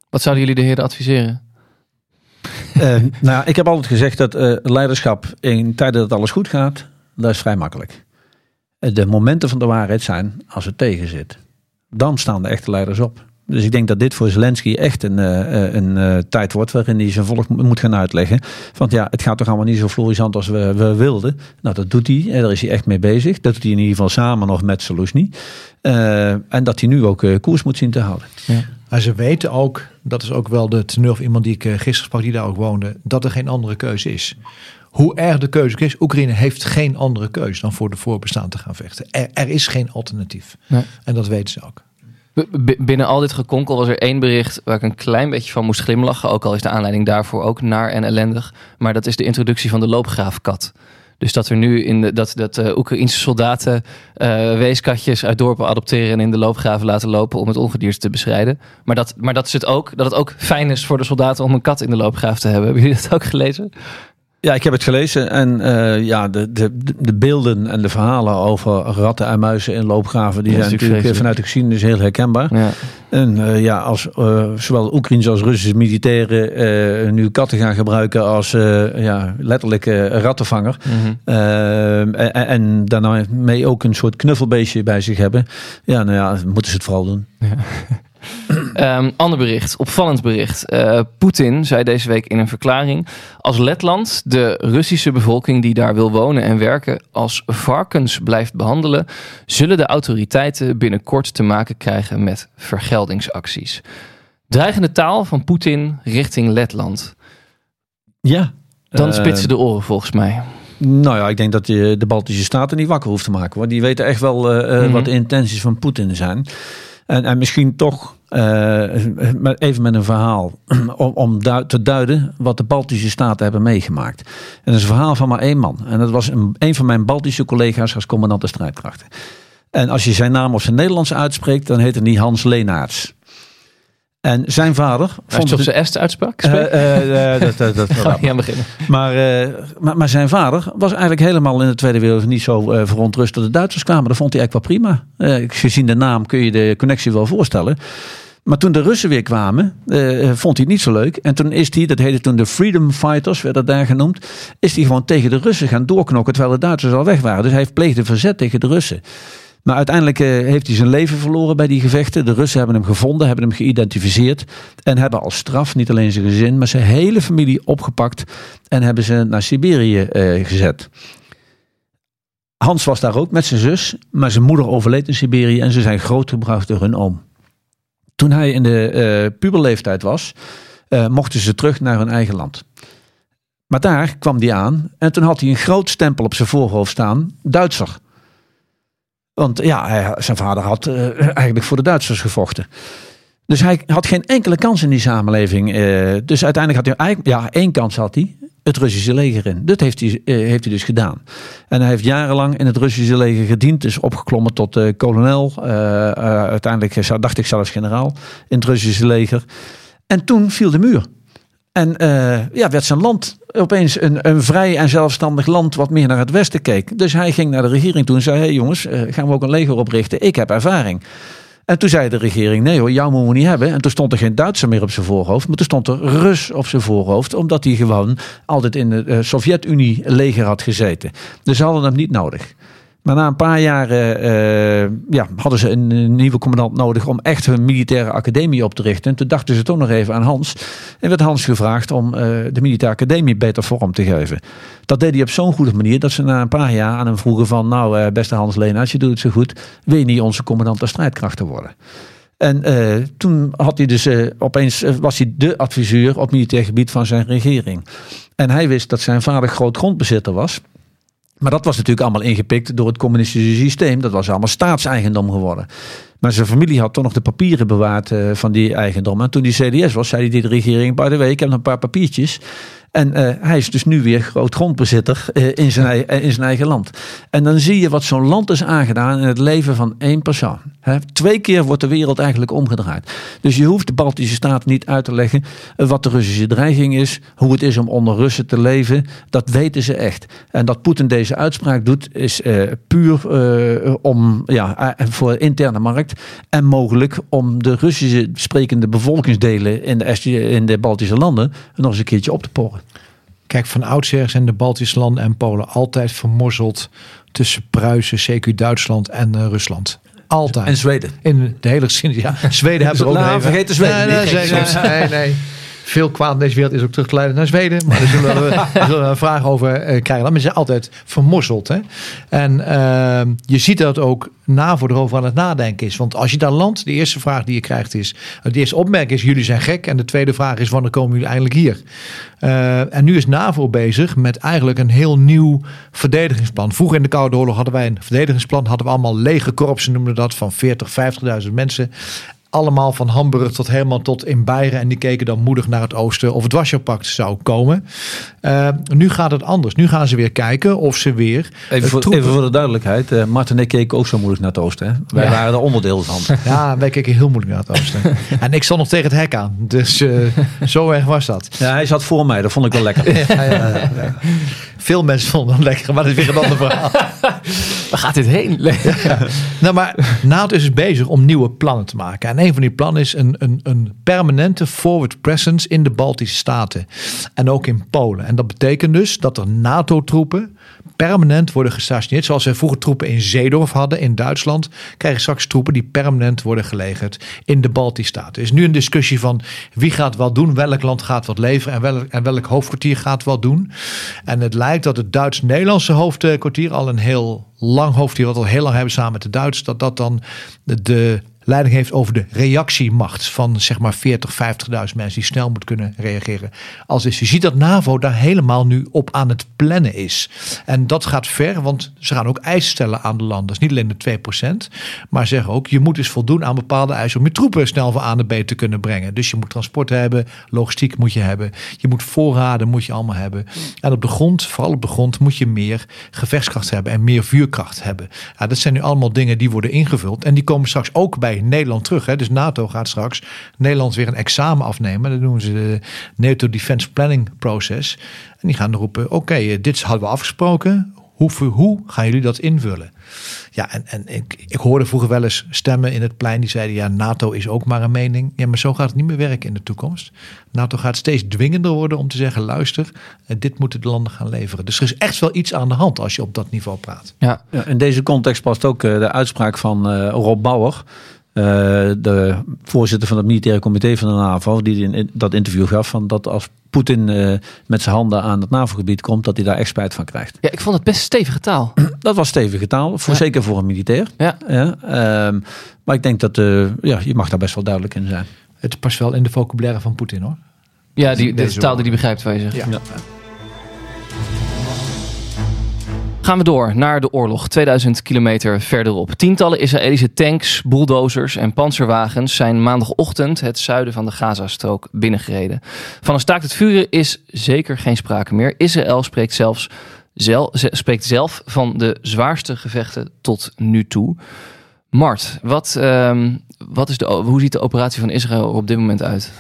Wat zouden jullie de heren adviseren? Eh, nou, ja, ik heb altijd gezegd dat eh, leiderschap in tijden dat alles goed gaat, dat is vrij makkelijk. Eh, De momenten van de waarheid zijn als het tegen zit. Dan staan de echte leiders op. Dus ik denk dat dit voor Zelensky echt een, eh, eh, een tijd wordt waarin hij zijn volk mo- moet gaan uitleggen. Want ja, het gaat toch allemaal niet zo florissant als we, we wilden. Nou, dat doet hij. Daar is hij echt mee bezig. Dat doet hij in ieder geval samen nog met Soluzny. Eh, en dat hij nu ook koers moet zien te houden. Maar ze weten ook, dat is ook wel de teneur van iemand die ik eh, gisteren sprak, die daar ook woonde, dat er geen andere keuze is. Hoe erg de keuze is, Oekraïne heeft geen andere keuze dan voor de voorbestaan te gaan vechten. Er, er is geen alternatief. Nee. En dat weten ze ook. B- binnen al dit gekonkel was er één bericht waar ik een klein beetje van moest glimlachen. Ook al is de aanleiding daarvoor ook naar en ellendig. Maar dat is de introductie van de loopgraafkat. Dus dat er nu in de, dat, dat uh, Oekraïnse soldaten eh, weeskatjes uit dorpen adopteren en in de loopgraven laten lopen om het ongedierte te bestrijden. Maar dat, maar dat is het ook, dat het ook fijn is voor de soldaten om een kat in de loopgraaf te hebben. Hebben jullie dat ook gelezen? Ja, ik heb het gelezen en eh, ja, de, de, de beelden en de verhalen over ratten en muizen in loopgraven, die Ja, zijn natuurlijk vreselijk. vanuit de geschiedenis heel herkenbaar. Ja. En eh, ja, als eh, zowel Oekraïnse als Russische militairen eh, nu katten gaan gebruiken als eh, ja, letterlijk eh, rattenvanger. Mhm. eh, en, en daarmee ook een soort knuffelbeestje bij zich hebben. Ja, nou ja, moeten ze het vooral doen. Ehm, ander bericht, opvallend bericht. Eh, Poetin zei deze week in een verklaring: Als Letland de Russische bevolking die daar wil wonen en werken als varkens blijft behandelen, zullen de autoriteiten binnenkort te maken krijgen met vergeldingsacties. Dreigende taal van Poetin richting Letland. Ja. Dan Eh, spitsen de oren volgens mij. Nou ja, ik denk dat je de Baltische Staten niet wakker hoeft te maken. Want die weten echt wel eh, eh, Mhm. wat de intenties van Poetin zijn. En, en misschien toch eh, even met een verhaal. om om du- te duiden wat de Baltische Staten hebben meegemaakt. En dat is een verhaal van maar één man. En dat was een, een van mijn Baltische collega's als commandant de strijdkrachten. En als je zijn naam op zijn Nederlands uitspreekt, dan heet hij Hans Leenaerts. En zijn vader... Als vond je op zijn est uitspraak Eh, eh, eh, dat, dat, dat, aan beginnen. maar, maar, maar zijn vader was eigenlijk helemaal in de Tweede Wereldoorlog niet zo verontrust dat de Duitsers kwamen. Dat vond hij eigenlijk wel prima. Gezien de naam kun je de connectie wel voorstellen. Maar toen de Russen weer kwamen, vond hij het niet zo leuk. En toen is hij, dat heette toen de Freedom Fighters, werd dat daar genoemd. Is hij gewoon tegen de Russen gaan doorknokken terwijl de Duitsers al weg waren. Dus hij pleegde verzet tegen de Russen. Maar uiteindelijk eh, heeft hij zijn leven verloren bij die gevechten. De Russen hebben hem gevonden, hebben hem geïdentificeerd. En hebben als straf niet alleen zijn gezin, maar zijn hele familie opgepakt. En hebben ze naar Siberië eh, gezet. Hans was daar ook met zijn zus. Maar zijn moeder overleed in Siberië en ze zijn grootgebracht door hun oom. Toen hij in de eh, puberleeftijd was, mochten ze terug naar hun eigen land. Maar daar kwam hij aan en toen had hij een groot stempel op zijn voorhoofd staan, Duitser. Want ja, zijn vader had eh, eigenlijk voor de Duitsers gevochten. Dus hij had geen enkele kans in die samenleving. eh, dus uiteindelijk had hij ja, één kans had hij. Het Russische leger in. Dat heeft hij, eh, heeft hij dus gedaan. En hij heeft jarenlang in het Russische leger gediend. Is opgeklommen tot kolonel. uiteindelijk dacht ik zelfs generaal in het Russische leger. En toen viel de muur. En eh, ja, werd zijn land opeens een, een vrij en zelfstandig land wat meer naar het westen keek. Dus hij ging naar de regering toe en zei: Hé hey jongens, eh, gaan we ook een leger oprichten? Ik heb ervaring. En toen zei de regering: Nee hoor, jou moeten we niet hebben. En toen stond er geen Duitser meer op zijn voorhoofd, maar toen stond er Rus op zijn voorhoofd, omdat hij gewoon altijd in de eh, Sovjet-Unie leger had gezeten. Dus ze hadden hem niet nodig. Maar na een paar jaar eh, ja, hadden ze een, nieuwe commandant nodig om echt hun militaire academie op te richten. En toen dachten ze toch nog even aan Hans. En werd Hans gevraagd om eh, de militaire academie beter vorm te geven. Dat deed hij op zo'n goede manier dat ze na een paar jaar aan hem vroegen van... nou, eh, beste Hans Leenaerts, je doet het zo goed. Wil je niet onze commandant der strijdkrachten worden? En toen had hij dus opeens was hij de adviseur op militair gebied van zijn regering. En hij wist dat zijn vader groot grondbezitter was. Maar dat was natuurlijk allemaal ingepikt door het communistische systeem. Dat was allemaal staatseigendom geworden. Maar zijn familie had toch nog de papieren bewaard eh, van die eigendom. En toen die CDS was, zei tegen de regering: By the way, ik heb nog een paar papiertjes. En eh, hij is dus nu weer groot grondbezitter eh, in, zijn, eh, in zijn eigen land. En dan zie je wat zo'n land is aangedaan in het leven van één persoon. Twee keer wordt de wereld eigenlijk omgedraaid. Dus je hoeft de Baltische Staten niet uit te leggen wat de Russische dreiging is, hoe het is om onder Russen te leven. Dat weten ze echt. En dat Poetin deze uitspraak doet, is puur om ja, voor interne markt en mogelijk om de Russische sprekende bevolkingsdelen in de, in de Baltische landen nog eens een keertje op te porren. Kijk, van oudsher zijn de Baltische landen en Polen altijd vermorzeld tussen Pruisen, CQ Duitsland en eh, Rusland. Altijd. En Zweden. In de hele geschiedenis. Ja, Zweden hebben er ook Nou, vergeet de Zweden nee, nee, nee, nee. Veel kwaad in deze wereld is ook terug te leiden naar Zweden. Maar daar zullen we, daar zullen we een vraag over eh, krijgen. Maar ze zijn altijd vermorzeld. Hè? En ehm, je ziet dat ook NAVO erover aan het nadenken is. Want als je daar landt, de eerste vraag die je krijgt is... De eerste opmerking is, jullie zijn gek. En de tweede vraag is, wanneer komen jullie eindelijk hier? Eh, en nu is NAVO bezig met eigenlijk een heel nieuw verdedigingsplan. Vroeger in de Koude Oorlog hadden wij een verdedigingsplan. Hadden we allemaal lege korpsen, noemden we dat, van 40, 50.000 mensen. Allemaal van Hamburg tot helemaal tot in Beieren. En die keken dan moedig naar het oosten of het Warschau-pact zou komen. Eh, nu gaat het anders. Nu gaan ze weer kijken of ze weer... Even voor, troepen- even voor de duidelijkheid. eh Martin en ik keken ook zo moeilijk naar het oosten. Hè? Wij Ja. waren er onderdeel van. Ja, wij keken heel moeilijk naar het oosten. en ik stond nog tegen het hek aan. Dus eh, zo erg was dat. Ja, hij zat voor mij. Dat vond ik wel lekker. Ja, ja, ja. Veel mensen vonden hem lekker, maar dat is weer een ander verhaal. Waar gaat dit heen? Nou, maar NATO is dus bezig om nieuwe plannen te maken. En een van die plannen is een, een, een permanente forward presence in de Baltische Staten. En ook in Polen. En dat betekent dus dat er NATO-troepen permanent worden gestationeerd. Zoals we vroeger troepen in Zeedorf hadden in Duitsland. Krijgen straks troepen die permanent worden gelegerd in de Baltische Staten. Er is nu een discussie van wie gaat wat doen. Welk land gaat wat leveren. En welk, en welk hoofdkwartier gaat wat doen. En het lijkt dat het Duits-Nederlandse hoofdkwartier al een heel lang hoofdkwartier, wat al heel lang hebben samen met de Duitsers, dat dat dan de leiding heeft over de reactiemacht van zeg maar 40, 50.000 mensen die snel moet kunnen reageren. Als is. Je ziet dat NAVO daar helemaal nu op aan het plannen is. En dat gaat ver, want ze gaan ook eisen stellen aan de landen. Is niet alleen de 2%, maar zeggen ook, je moet dus voldoen aan bepaalde eisen om je troepen snel van A naar B te kunnen brengen. Dus je moet transport hebben, logistiek moet je hebben, je moet voorraden moet je allemaal hebben. En op de grond, vooral op de grond, moet je meer gevechtskracht hebben en meer vuurkracht hebben. Ja, dat zijn nu allemaal dingen die worden ingevuld en die komen straks ook bij Nederland terug. Hè. Dus NATO gaat straks Nederland weer een examen afnemen. Dat noemen ze de NATO Defense Planning Process. En die gaan roepen, oké, eh, dit hadden we afgesproken. Hoe, hoe gaan jullie dat invullen? Ja, en, en ik, ik hoorde vroeger wel eens stemmen in het plein die zeiden: ja, NATO is ook maar een mening. Ja, maar zo gaat het niet meer werken in de toekomst. NATO gaat steeds dwingender worden om te zeggen: luister, eh, dit moeten de landen gaan leveren. Dus er is echt wel iets aan de hand als je op dat niveau praat. Ja. In deze context past ook eh, de uitspraak van eh, Rob Bauer. Eh, de voorzitter van het militaire comité van de NAVO, die in, dat interview gaf, van dat als Poetin eh, met zijn handen aan het NAVO-gebied komt, dat hij daar echt spijt van krijgt. ja, ik vond het best stevige taal. Dat was stevige taal, voor, Ja. zeker voor een militair. Ja. ehm, maar ik denk dat eh, ja, je mag daar best wel duidelijk in zijn. Het past wel in de vocabulaire van Poetin hoor. Ja, die, de taal die hij begrijpt, waar je zegt. Ja. Ja. Gaan we door naar de oorlog, 2000 kilometer verderop. Tientallen Israëlische tanks, bulldozers en panzerwagens zijn maandagochtend het zuiden van de Gazastrook binnengereden. Van een staakt het vuren is zeker geen sprake meer. Israël spreekt, zelfs, zel, ze- spreekt zelf van de zwaarste gevechten tot nu toe. Mart, wat, ehm, wat is de, hoe ziet de operatie van Israël er op dit moment uit?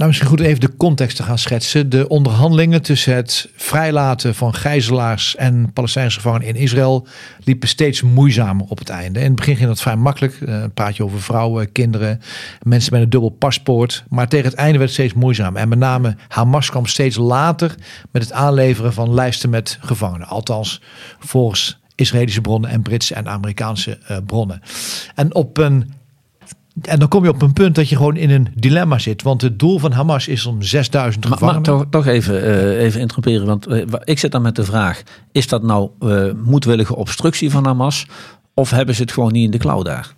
Nou, misschien goed even de context te gaan schetsen. De onderhandelingen tussen het vrijlaten van gijzelaars en Palestijnse gevangenen in Israël liepen steeds moeizamer op het einde. In het begin ging dat vrij makkelijk. Eh, Een praat je over vrouwen, kinderen, mensen met een dubbel paspoort. Maar tegen het einde werd het steeds moeizamer. En met name Hamas kwam steeds later met het aanleveren van lijsten met gevangenen. Althans, volgens Israëlische bronnen en Britse en Amerikaanse eh, bronnen. En op een en dan kom je op een punt dat je gewoon in een dilemma zit. Want het doel van Hamas is om 6000 Maar, maar gevangenen. toch, toch even, eh, even interroperen, want eh, ik zit dan met de vraag: is dat nou eh, moedwillige obstructie van Hamas? Of hebben ze het gewoon niet in de klauw daar?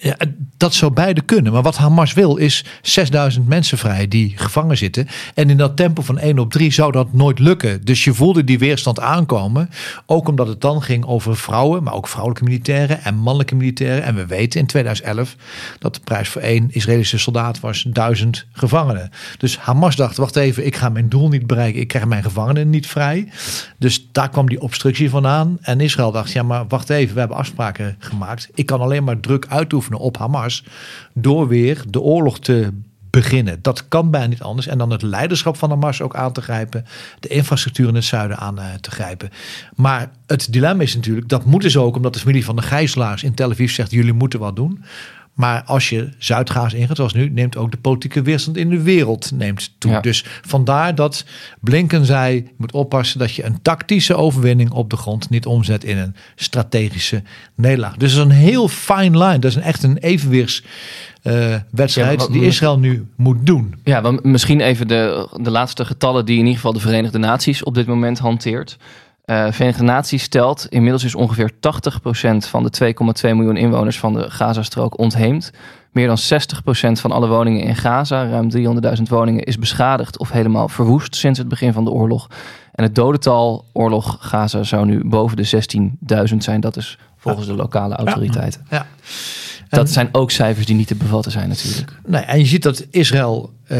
Ja, dat zou beide kunnen. Maar wat Hamas wil is 6000 mensen vrij die gevangen zitten. En in dat tempo van 1 op 3 zou dat nooit lukken. Dus je voelde die weerstand aankomen. Ook omdat het dan ging over vrouwen, maar ook vrouwelijke militairen en mannelijke militairen. En we weten in 2011 dat de prijs voor één Israëlische soldaat was 1000 gevangenen. Dus Hamas dacht, wacht even, ik ga mijn doel niet bereiken. Ik krijg mijn gevangenen niet vrij. Dus daar kwam die obstructie vandaan. En Israël dacht, ja maar wacht even, we hebben afspraken gemaakt. Ik kan alleen maar druk uitoefenen op Hamas door weer de oorlog te beginnen. Dat kan bijna niet anders. En dan het leiderschap van Hamas ook aan te grijpen. De infrastructuur in het zuiden aan eh, te grijpen. Maar het dilemma is natuurlijk, dat moeten ze ook omdat de familie van de gijzelaars in Tel Aviv zegt, jullie moeten wat doen. Maar als je Zuid-Gaza ingaat, zoals nu, neemt ook de politieke weerstand in de wereld neemt toe. Ja. Dus vandaar dat Blinken zei: je moet oppassen dat je een tactische overwinning op de grond niet omzet in een strategische nederlaag. Dus dat is een heel fine line. Dat is een, echt een evenwichtswedstrijd Ja, maar wat- die Israël nu moet doen. Ja, want misschien even de, de laatste getallen die in ieder geval de Verenigde Naties op dit moment hanteert. Eh Verenigde Naties stelt, inmiddels is ongeveer 80% van de 2,2 miljoen inwoners van de Gazastrook ontheemd. Meer dan 60% van alle woningen in Gaza, ruim 300.000 woningen, is beschadigd of helemaal verwoest sinds het begin van de oorlog. En het dodental oorlog Gaza zou nu boven de 16.000 zijn. Dat is volgens de lokale autoriteiten. Ja. Dat En- zijn ook cijfers die niet te bevatten zijn natuurlijk. Nee, en je ziet dat Israël eh,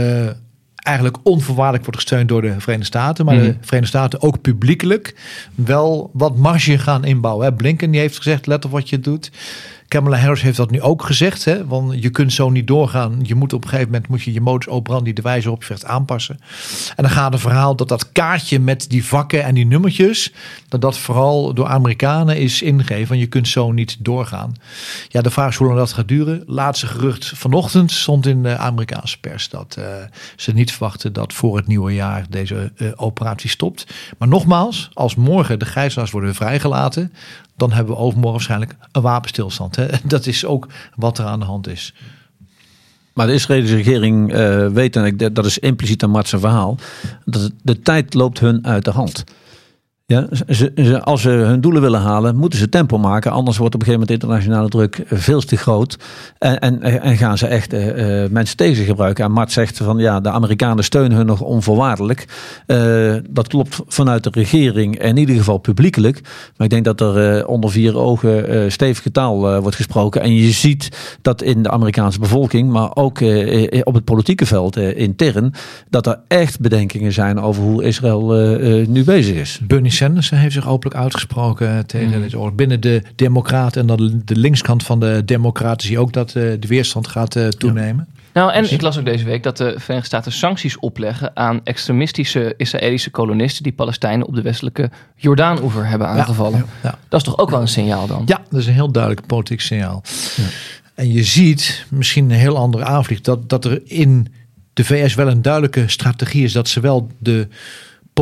eigenlijk onvoorwaardelijk wordt gesteund door de Verenigde Staten. Maar Mhm. de Verenigde Staten ook publiekelijk wel wat marge gaan inbouwen. Hè. Blinken die heeft gezegd, let op wat je doet. Kamala Harris heeft dat nu ook gezegd. Hè? Want je kunt zo niet doorgaan. Je moet op een gegeven moment moet je je modus operandi de wijze waarop je vecht aanpassen. En dan gaat het verhaal dat dat kaartje met die vakken en die nummertjes. Dat dat vooral door Amerikanen is ingegeven. Je kunt zo niet doorgaan. Ja, de vraag is hoe lang dat gaat duren. Laatste gerucht vanochtend stond in de Amerikaanse pers. Dat eh, ze niet verwachten dat voor het nieuwe jaar deze eh, operatie stopt. Maar nogmaals, als morgen de gijzelaars worden vrijgelaten dan hebben we overmorgen waarschijnlijk een wapenstilstand. Hè? Dat is ook wat er aan de hand is. Maar de Israëlische regering eh, weet, en dat is impliciet aan Mats' verhaal, dat de tijd loopt hun uit de hand. Ja, ze, als ze hun doelen willen halen, moeten ze tempo maken. Anders wordt op een gegeven moment internationale druk veel te groot. En, en, en gaan ze echt eh, eh, mensen tegen gebruiken. En Mart zegt van ja, de Amerikanen steunen hun nog onvoorwaardelijk. Eh, dat klopt vanuit de regering, in ieder geval publiekelijk. Maar ik denk dat er onder vier ogen stevige taal wordt gesproken. En je ziet dat in de Amerikaanse bevolking, maar ook op het politieke veld intern, dat er echt bedenkingen zijn over hoe Israël nu bezig is. Bernie Sanders heeft zich openlijk uitgesproken tegen dit oorlog. Binnen de Democraten en dan de linkskant van de Democraten zie je ook dat eh, de weerstand gaat eh, toenemen. Nou, en ik las ook deze week dat de Verenigde Staten sancties opleggen aan extremistische Israëlische kolonisten die Palestijnen op de westelijke Jordaan-oever hebben aangevallen. Ja, ja. Dat is toch ook wel een signaal dan? Ja, dat is een heel duidelijk politiek signaal. En je ziet, misschien een heel andere aanvlieg, dat, dat er in de VS wel een duidelijke strategie is dat ze wel de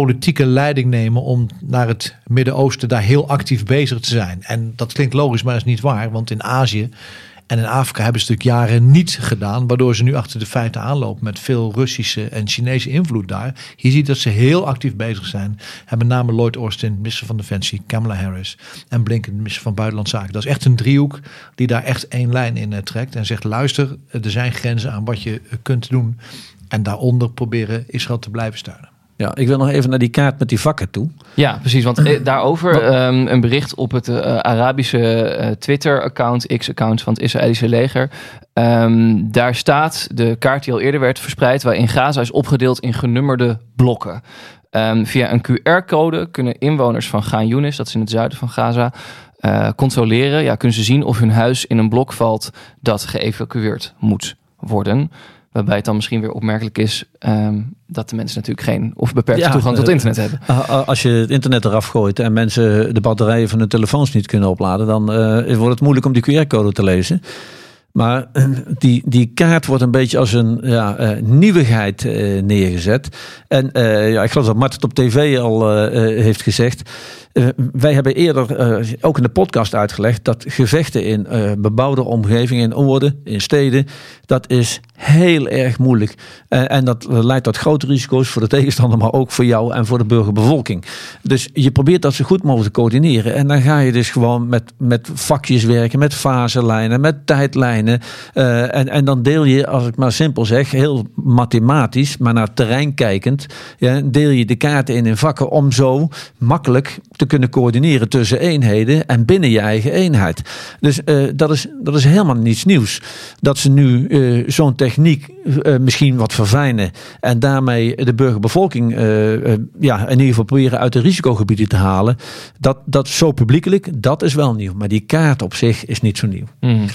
politieke leiding nemen om naar het Midden-Oosten daar heel actief bezig te zijn. En dat klinkt logisch, maar dat is niet waar, want in Azië en in Afrika hebben ze natuurlijk jaren niet gedaan, waardoor ze nu achter de feiten aanlopen met veel Russische en Chinese invloed daar. Je ziet dat ze heel actief bezig zijn. En met name Lloyd Austin, minister van Defensie, Kamala Harris en Blinken, minister van Buitenlandse Zaken. Dat is echt een driehoek die daar echt één lijn in eh, trekt en zegt: luister, er zijn grenzen aan wat je eh, kunt doen. En daaronder proberen Israël te blijven steunen. Ja, ik wil nog even naar die kaart met die vakken toe. Ja, precies. Want eh, daarover ehm, een bericht op het eh, Arabische eh, Twitter-account, X-account van het Israëlische leger. Ehm, daar staat de kaart die al eerder werd verspreid, waarin Gaza is opgedeeld in genummerde blokken. Ehm, via een QR-code kunnen inwoners van Gaan Yunis, dat is in het zuiden van Gaza, controleren. Ja, kunnen ze zien of hun huis in een blok valt dat geëvacueerd moet worden. Waarbij het dan misschien weer opmerkelijk is ehm, dat de mensen natuurlijk geen of beperkte Ja, toegang tot eh, internet hebben. Ah, ah, Als je het internet eraf gooit en mensen de batterijen van hun telefoons niet kunnen opladen, dan eh, wordt het moeilijk om die QR-code te lezen. Maar eh, die, die kaart wordt een beetje als een ja, eh, nieuwigheid eh, neergezet. En eh, ja, ik geloof dat Mart het op tv al eh, eh, heeft gezegd. Eh, wij hebben eerder eh, ook in de podcast uitgelegd dat gevechten in eh, bebouwde omgevingen, in oorden, in steden, dat is heel erg moeilijk. En dat leidt tot grote risico's voor de tegenstander, maar ook voor jou en voor de burgerbevolking. Dus je probeert dat zo goed mogelijk te coördineren. En dan ga je dus gewoon met, met vakjes werken, met faselijnen, met tijdlijnen. En, en dan deel je, als ik maar simpel zeg, heel mathematisch, maar naar terrein kijkend, ja, deel je de kaarten in in vakken om zo makkelijk te kunnen coördineren tussen eenheden en binnen je eigen eenheid. Dus uh, dat, is, dat is helemaal niets nieuws. Dat ze nu uh, zo'n techniek uh, misschien wat verfijnen en daarmee de burgerbevolking ja, in ieder geval proberen uit de risicogebieden te halen. Dat, dat zo publiekelijk, dat is wel nieuw. Maar die kaart op zich is niet zo nieuw. Mm.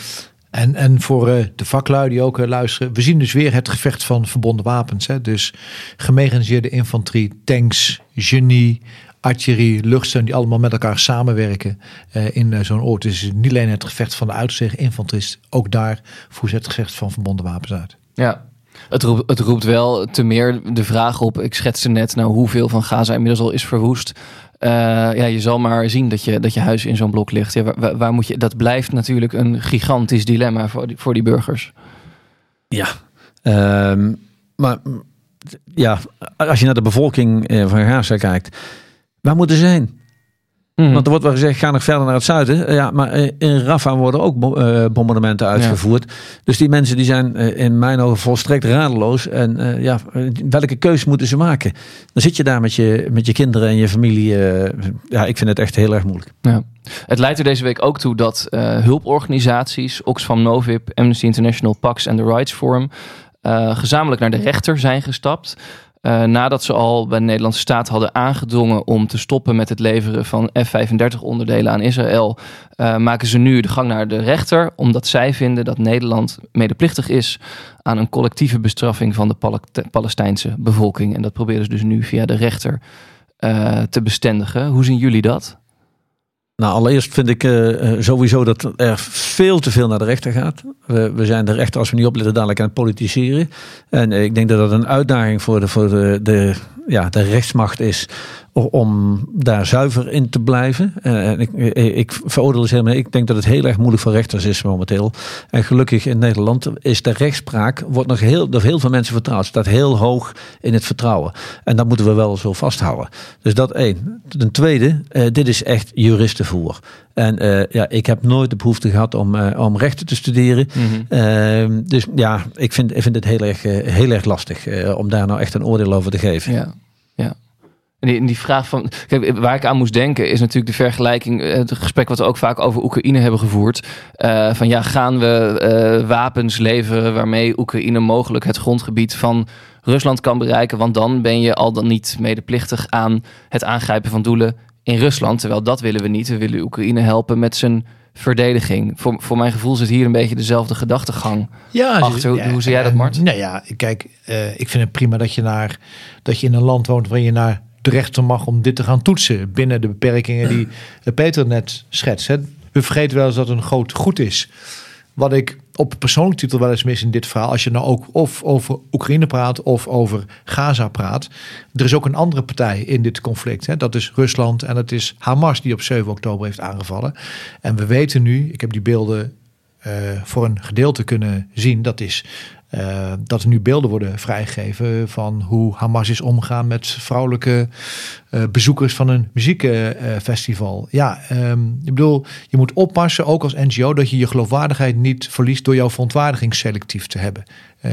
En, en voor de vaklui die ook luisteren, we zien dus weer het gevecht van verbonden wapens. Hè? Dus gemechaniseerde infanterie, tanks, genie, artillerie, luchtsteun, die allemaal met elkaar samenwerken uh, in zo'n oord. Dus niet alleen het gevecht van de uitzeg infanterist, ook daar voert het gevecht van verbonden wapens uit. Ja, het roept, het roept wel te meer de vraag op. Ik schetste net nou hoeveel van Gaza inmiddels al is verwoest. Uh, ja, je zal maar zien dat je, dat je huis in zo'n blok ligt. Ja, waar, waar, moet je, dat blijft natuurlijk een gigantisch dilemma voor die, voor die burgers. Ja, um, maar ja, als je naar de bevolking van Gaza kijkt, waar moeten ze zijn? Mm. Want er wordt wel gezegd, ga nog verder naar het zuiden. Ja, maar in Rafah worden ook bombardementen uitgevoerd. Ja. Dus die mensen die zijn in mijn ogen volstrekt radeloos. En uh, ja, welke keuze moeten ze maken? Dan zit je daar met je, met je kinderen en je familie. Uh, ja, ik vind het echt heel erg moeilijk. Ja. Het leidt er deze week ook toe dat uh, hulporganisaties, Oxfam Novib, Amnesty International, Pax en The Rights Forum... gezamenlijk naar de rechter zijn gestapt... Uh, nadat ze al bij de Nederlandse staat hadden aangedrongen om te stoppen met het leveren van F-35 onderdelen aan Israël, uh, maken ze nu de gang naar de rechter, omdat zij vinden dat Nederland medeplichtig is aan een collectieve bestraffing van de Pal Palestijnse bevolking. En dat proberen ze dus nu via de rechter uh, te bestendigen. Hoe zien jullie dat? Nou, allereerst vind ik uh, sowieso dat er veel te veel naar de rechter gaat. We, we zijn de rechter, als we niet opletten, dadelijk aan het politiseren. En uh, ik denk dat dat een uitdaging voor de, voor de, de, ja, de rechtsmacht is om daar zuiver in te blijven. En ik, ik veroordeel dus helemaal. Ik denk dat het heel erg moeilijk voor rechters is momenteel. En gelukkig in Nederland is de rechtspraak wordt nog heel door heel veel mensen vertrouwd. Staat heel hoog in het vertrouwen. En dat moeten we wel zo vasthouden. Dus dat één. Ten tweede, uh, dit is echt juristenvoer. En uh, ja, ik heb nooit de behoefte gehad om, uh, om rechten te studeren. Mm -hmm. dus ja, ik vind, ik vind het heel erg, heel erg lastig om daar nou echt een oordeel over te geven. Ja, ja. En die, die, vraag van. Kijk, waar ik aan moest denken is natuurlijk de vergelijking. Het gesprek wat we ook vaak over Oekraïne hebben gevoerd. Uh, van ja, gaan we uh, wapens leveren waarmee Oekraïne mogelijk het grondgebied van Rusland kan bereiken? Want dan ben je al dan niet medeplichtig aan het aangrijpen van doelen in Rusland. Terwijl dat willen we niet. We willen Oekraïne helpen met zijn verdediging. Voor, voor mijn gevoel zit hier een beetje dezelfde gedachtegang ja, achter. Ja, hoe zie jij dat, Mart? Nou ja, kijk, uh, ik vind het prima dat je, naar, dat je in een land woont waar je naar de rechter mag om dit te gaan toetsen binnen de beperkingen die Peter net schetst. Hè. We vergeten wel eens dat het een groot goed is. Wat ik op persoonlijk titel wel eens mis in dit verhaal, als je nou ook of over Oekraïne praat of over Gaza praat, er is ook een andere partij in dit conflict. Hè. Dat is Rusland en dat is Hamas die op 7 oktober heeft aangevallen. En we weten nu, ik heb die beelden uh, voor een gedeelte kunnen zien, dat is uh, dat er nu beelden worden vrijgegeven van hoe Hamas is omgaan met vrouwelijke uh, bezoekers van een muziekfestival. ja, um, ik bedoel, je moet oppassen, ook als NGO, dat je je geloofwaardigheid niet verliest door jouw verontwaardiging selectief te hebben. Uh,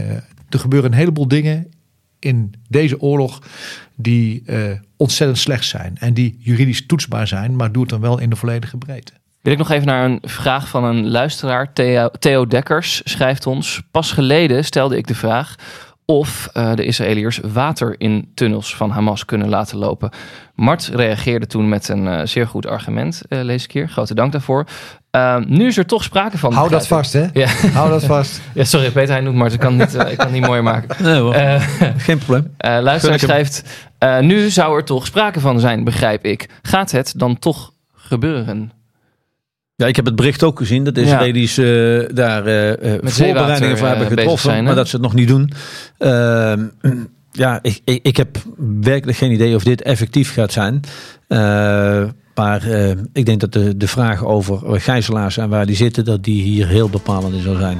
er gebeuren een heleboel dingen in deze oorlog die ontzettend slecht zijn en die juridisch toetsbaar zijn, maar doe het dan wel in de volledige breedte. Wil ik nog even naar een vraag van een luisteraar. Theo, Theo Dekkers schrijft ons. Pas geleden stelde ik de vraag of uh, de Israëliërs water in tunnels van Hamas kunnen laten lopen. Mart reageerde toen met een uh, zeer goed argument, uh, lees ik hier. Grote dank daarvoor. nu is er toch sprake van. Hou dat vast, hè? Ja. Hou dat vast. ja, sorry, Peter, hij noemt Mart. Ik kan, niet, ik kan het niet mooier maken. Nee hoor, geen probleem. luisteraar schrijft, nu zou er toch sprake van zijn, begrijp ik. Gaat het dan toch gebeuren? Ja, ik heb het bericht ook gezien dat de Israëli's uh, daar uh, voorbereidingen voor hebben getroffen, zijn, maar dat ze het nog niet doen. Uh, ja, ik, ik, ik, heb werkelijk geen idee of dit effectief gaat zijn. maar ik denk dat de, de vraag over gijzelaars en waar die zitten, dat die hier heel bepalend in zal zijn.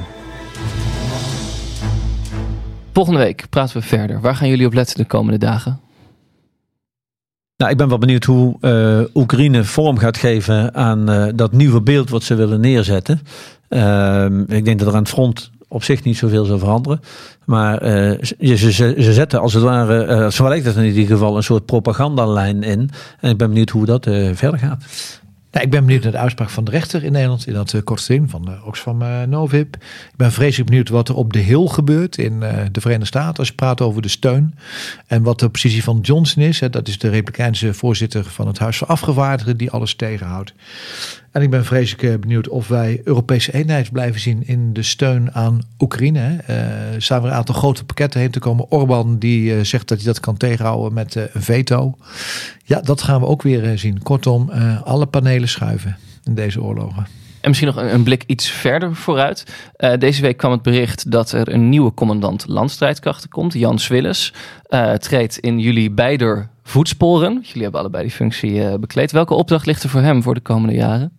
Volgende week praten we verder. Waar gaan jullie op letten de komende dagen? Nou, ik ben wel benieuwd hoe uh, Oekraïne vorm gaat geven aan uh, dat nieuwe beeld wat ze willen neerzetten. Uh, ik denk dat er aan het front op zich niet zoveel zal veranderen. Maar uh, ze, ze, ze, zetten als het ware, uh, zo lijkt het in ieder geval, een soort propagandalijn in. En ik ben benieuwd hoe dat verder gaat. Nou, ik ben benieuwd naar de uitspraak van de rechter in Nederland in dat uh, kortstream van uh, Oxfam uh, Novib. Ik ben vreselijk benieuwd wat er op de Hill gebeurt in de Verenigde Staten als je praat over de steun. En wat de positie van Johnson is. Hè, dat is de Republikeinse voorzitter van het Huis van Afgevaardigden die alles tegenhoudt. En ik ben vreselijk benieuwd of wij Europese eenheid blijven zien in de steun aan Oekraïne. Staan er een aantal grote pakketten heen te komen. Orban die zegt dat hij dat kan tegenhouden met een veto. Ja, dat gaan we ook weer zien. Kortom, alle panelen schuiven in deze oorlogen. En misschien nog een, een blik iets verder vooruit. Uh, deze week kwam het bericht dat er een nieuwe commandant landstrijdkrachten komt. Jan Swilles uh, treedt in jullie beider voetsporen. Jullie hebben allebei die functie uh, bekleed. Welke opdracht ligt er voor hem voor de komende jaren?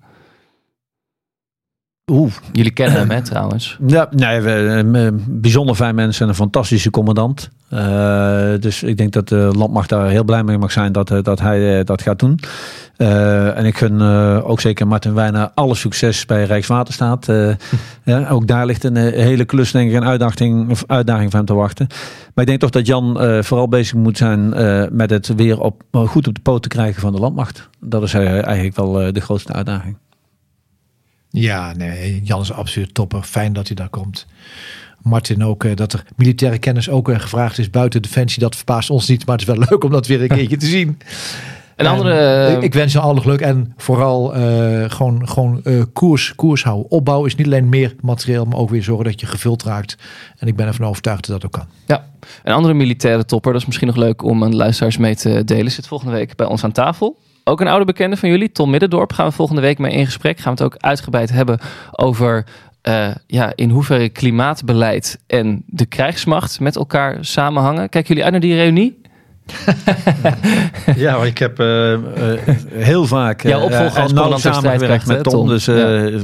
Oeh. Jullie kennen hem, hè, trouwens? Ja, nee, we, een bijzonder fijn mensen en een fantastische commandant. Uh, dus ik denk dat de landmacht daar heel blij mee mag zijn dat, dat hij dat gaat doen. Uh, en ik gun ook zeker Martin Wijner alle succes bij Rijkswaterstaat. ja, ook daar ligt een hele klus, denk ik, een uitdaging, of uitdaging van hem te wachten. Maar ik denk toch dat Jan vooral bezig moet zijn met het weer op, goed op de poot te krijgen van de landmacht. Dat is eigenlijk wel de grootste uitdaging. Ja, nee, Jan is absoluut topper. Fijn dat hij daar komt. Martin ook, dat er militaire kennis ook gevraagd is buiten Defensie. Dat verbaast ons niet, maar het is wel leuk om dat weer een keertje te zien. Een andere... Ik, ik wens je alle geluk en vooral uh, gewoon, gewoon uh, koers, koers houden. Opbouw is niet alleen meer materieel, maar ook weer zorgen dat je gevuld raakt. En ik ben ervan overtuigd dat dat ook kan. Ja, een andere militaire topper, dat is misschien nog leuk om aan de luisteraars mee te delen, zit volgende week bij ons aan tafel. Ook een oude bekende van jullie, Tom Middendorp, gaan we volgende week mee in gesprek. Gaan we het ook uitgebreid hebben over uh, ja, in hoeverre klimaatbeleid en de krijgsmacht met elkaar samenhangen. Kijken jullie uit naar die reunie? Ja, ik heb uh, uh, heel vaak uh, ja, opvolger als nauw samengewerkt met Tom. Tom. Dus ja.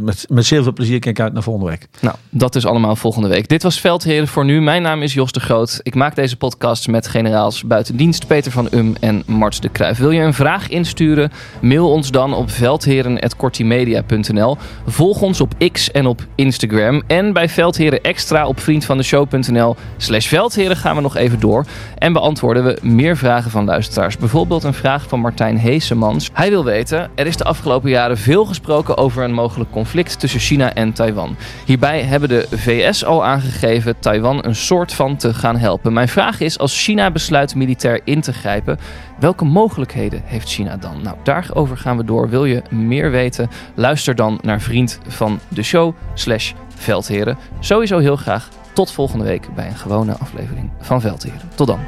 met, met zeer veel plezier kijk ik uit naar volgende week. Nou, dat is allemaal volgende week. Dit was Veldheren voor nu. Mijn naam is Jos de Groot. Ik maak deze podcast met generaals buitendienst Peter van Um en Marts de Kruijf. Wil je een vraag insturen? Mail ons dan op veldheren.kortimedia.nl. Volg ons op X en op Instagram. En bij Veldheren Extra op vriendvandeshow.nl slash Veldheren gaan we nog even door. En beantwoorden we vragen van luisteraars. Bijvoorbeeld een vraag van Martijn Heesemans. Hij wil weten, er is de afgelopen jaren veel gesproken over een mogelijk conflict tussen China en Taiwan. Hierbij hebben de VS al aangegeven Taiwan een soort van te gaan helpen. Mijn vraag is, als China besluit militair in te grijpen, welke mogelijkheden heeft China dan? Nou, daarover gaan we door. Wil je meer weten? Luister dan naar vriend van de show slash Veldheren. Sowieso heel graag tot volgende week bij een gewone aflevering van Veldheren. Tot dan.